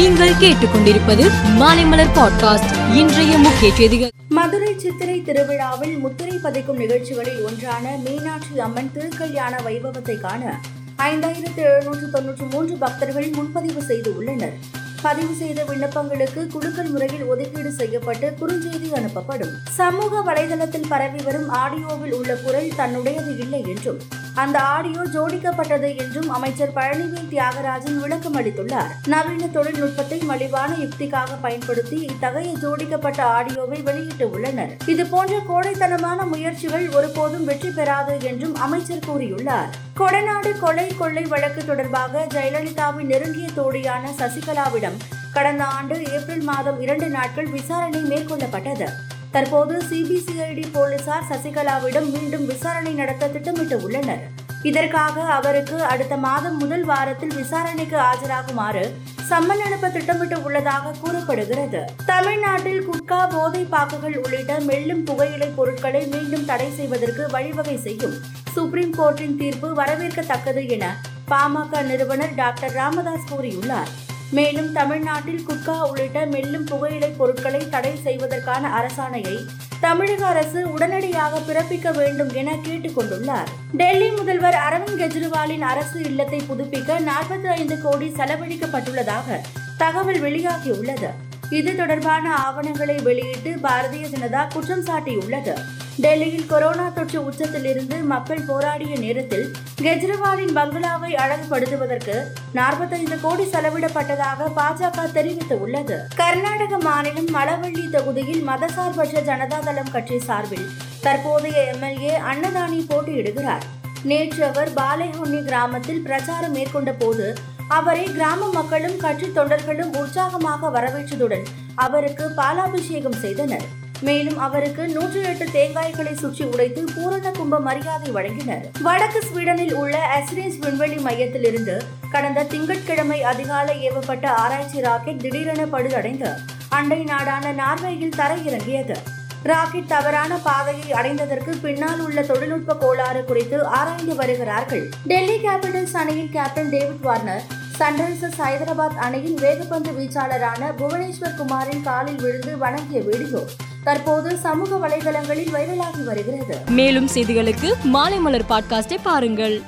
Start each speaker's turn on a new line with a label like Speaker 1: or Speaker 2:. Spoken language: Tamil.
Speaker 1: நீங்கள் கேட்டுக்கொண்டிருப்பது மாலைமலர் பாட்காஸ்ட். இன்றைய முக்கிய செய்திகள்.
Speaker 2: மதுரை சித்திரை திருவிழாவில் முத்திரை பதிக்கும் நிகழ்ச்சிகளில் ஒன்றான மீனாட்சி அம்மன் திருக்கல்யாண வைபவத்தை காண ஐந்தாயிரத்து எழுநூற்று தொன்னூற்று மூன்று பக்தர்கள் முன்பதிவு செய்து உள்ளனர். பதிவு செய்த விண்ணப்பங்களுக்கு குலுக்கல் முறையில் ஒதுக்கீடு செய்யப்பட்டு குறுஞ்செய்தி அனுப்பப்படும். சமூக வலைதளத்தில் பரவி வரும் ஆடியோவில் உள்ள குரல் தன்னுடையது இல்லை என்றும் அந்த ஆடியோ ஜோடிக்கப்பட்டது என்றும் அமைச்சர் பழனிவேல் தியாகராஜன் விளக்கம் அளித்துள்ளார். நவீன தொழில்நுட்பத்தை மலிவான யுக்திக்காக பயன்படுத்தி இத்தகைய ஜோடிக்கப்பட்ட ஆடியோவை வெளியிட்டு உள்ளனர். இது போன்ற கோடைத்தனமான முயற்சிகள் ஒருபோதும் வெற்றி பெறாது என்றும் அமைச்சர் கூறியுள்ளார். கொடநாடு கொலை கொள்ளை வழக்கு தொடர்பாக ஜெயலலிதாவின் நெருங்கிய தோழியான சசிகலாவிடம் கடந்த ஆண்டு ஏப்ரல் மாதம் இரண்டு நாட்கள் விசாரணை மேற்கொள்ளப்பட்டது. தற்போது சிபிசிஐடி போலீசார் சசிகலாவிடம் மீண்டும் விசாரணை நடத்த திட்டமிட்டு உள்ளனர் இதற்காக அவருக்கு அடுத்த மாதம் முதல் வாரத்தில் விசாரணைக்கு ஆஜராகுமாறு சம்மன் அனுப்ப திட்டமிட்டு உள்ளதாக கூறப்படுகிறது. தமிழ்நாட்டில் குட்கா போதை பாக்குகள் உள்ளிட்ட மெல்லும் புகையிலை பொருட்களை மீண்டும் தடை செய்வதற்கு வழிவகை செய்யும் சுப்ரீம் கோர்ட்டின் தீர்ப்பு வரவேற்கத்தக்கது என பாமக நிறுவனர் டாக்டர் ராமதாஸ் கூறியுள்ளார். மேலும் தமிழ்நாட்டில் குட்கா உள்ளிட்ட மெல்லும் புகையிலை பொருட்களை தடை செய்வதற்கான அரசாணையை தமிழக அரசு உடனடியாக பிறப்பிக்க வேண்டும் என கேட்டுக் கொண்டுள்ளார். டெல்லி முதல்வர் அரவிந்த் கெஜ்ரிவாலின் அரசு இல்லத்தை புதுப்பிக்க நாற்பத்தி ஐந்து கோடி செலவழிக்கப்பட்டுள்ளதாக தகவல் வெளியாகியுள்ளது. இது தொடர்பான ஆவணங்களை வெளியிட்டு பாரதிய ஜனதா குற்றம் சாட்டியுள்ளது. டெல்லியில் கொரோனா தொற்று உச்சத்திலிருந்து மக்கள் போராடிய நேரத்தில் கெஜ்ரிவாலின் பங்களாவை அழகுபடுத்துவதற்கு நாற்பத்தைந்து கோடி செலவிடப்பட்டதாக பாஜக தெரிவித்துள்ளது. கர்நாடக மாநிலம் மலவள்ளி தொகுதியில் மதசார்பற்ற ஜனதாதளம் கட்சி சார்பில் தற்போதைய எம்எல்ஏ அன்னதானி போட்டியிடுகிறார். நேற்று அவர் பாலைஹொன்னி கிராமத்தில் பிரச்சாரம் மேற்கொண்ட போது அவரை கிராம மக்களும் கட்சி தொண்டர்களும் உற்சாகமாக வரவேற்றதுடன் அவருக்கு பாலாபிஷேகம் செய்தனர். மேலும் அவருக்கு நூற்றி எட்டு தேங்காய்களை சுற்றி உடைத்து பூரண கும்ப மரியாதை வழங்கினர். வடக்கு ஸ்வீடனில் உள்ள அஸ்ரேஸ் விண்வெளி மையத்திலிருந்து கடந்த திங்கட்கிழமை அதிகாலை ஏவப்பட்ட ஆராய்ச்சி ராக்கெட் திடீரென படுதடைந்து அண்டை நாடான நார்வேயில் தரையிறங்கியது. ராக்கெட் தவறான பாதையை அடைந்ததற்கு பின்னால் உள்ள தொழில்நுட்ப கோளாறு குறித்து ஆராய்ந்து வருகிறார்கள். டெல்லி கேபிட்டல்ஸ் அணியின் captain David Warner Sunrisers Hyderabad அணியின் வேகப்பந்து வீச்சாளரான புவனேஸ்வர் குமாரின் காலில் விழுந்து வணங்கிய வீடியோ தற்போது சமூக வலைதளங்களில் வைரலாகி வருகிறது.
Speaker 1: மேலும் செய்திகளுக்கு மாலைமலர் பாட்காஸ்டை பாருங்கள்.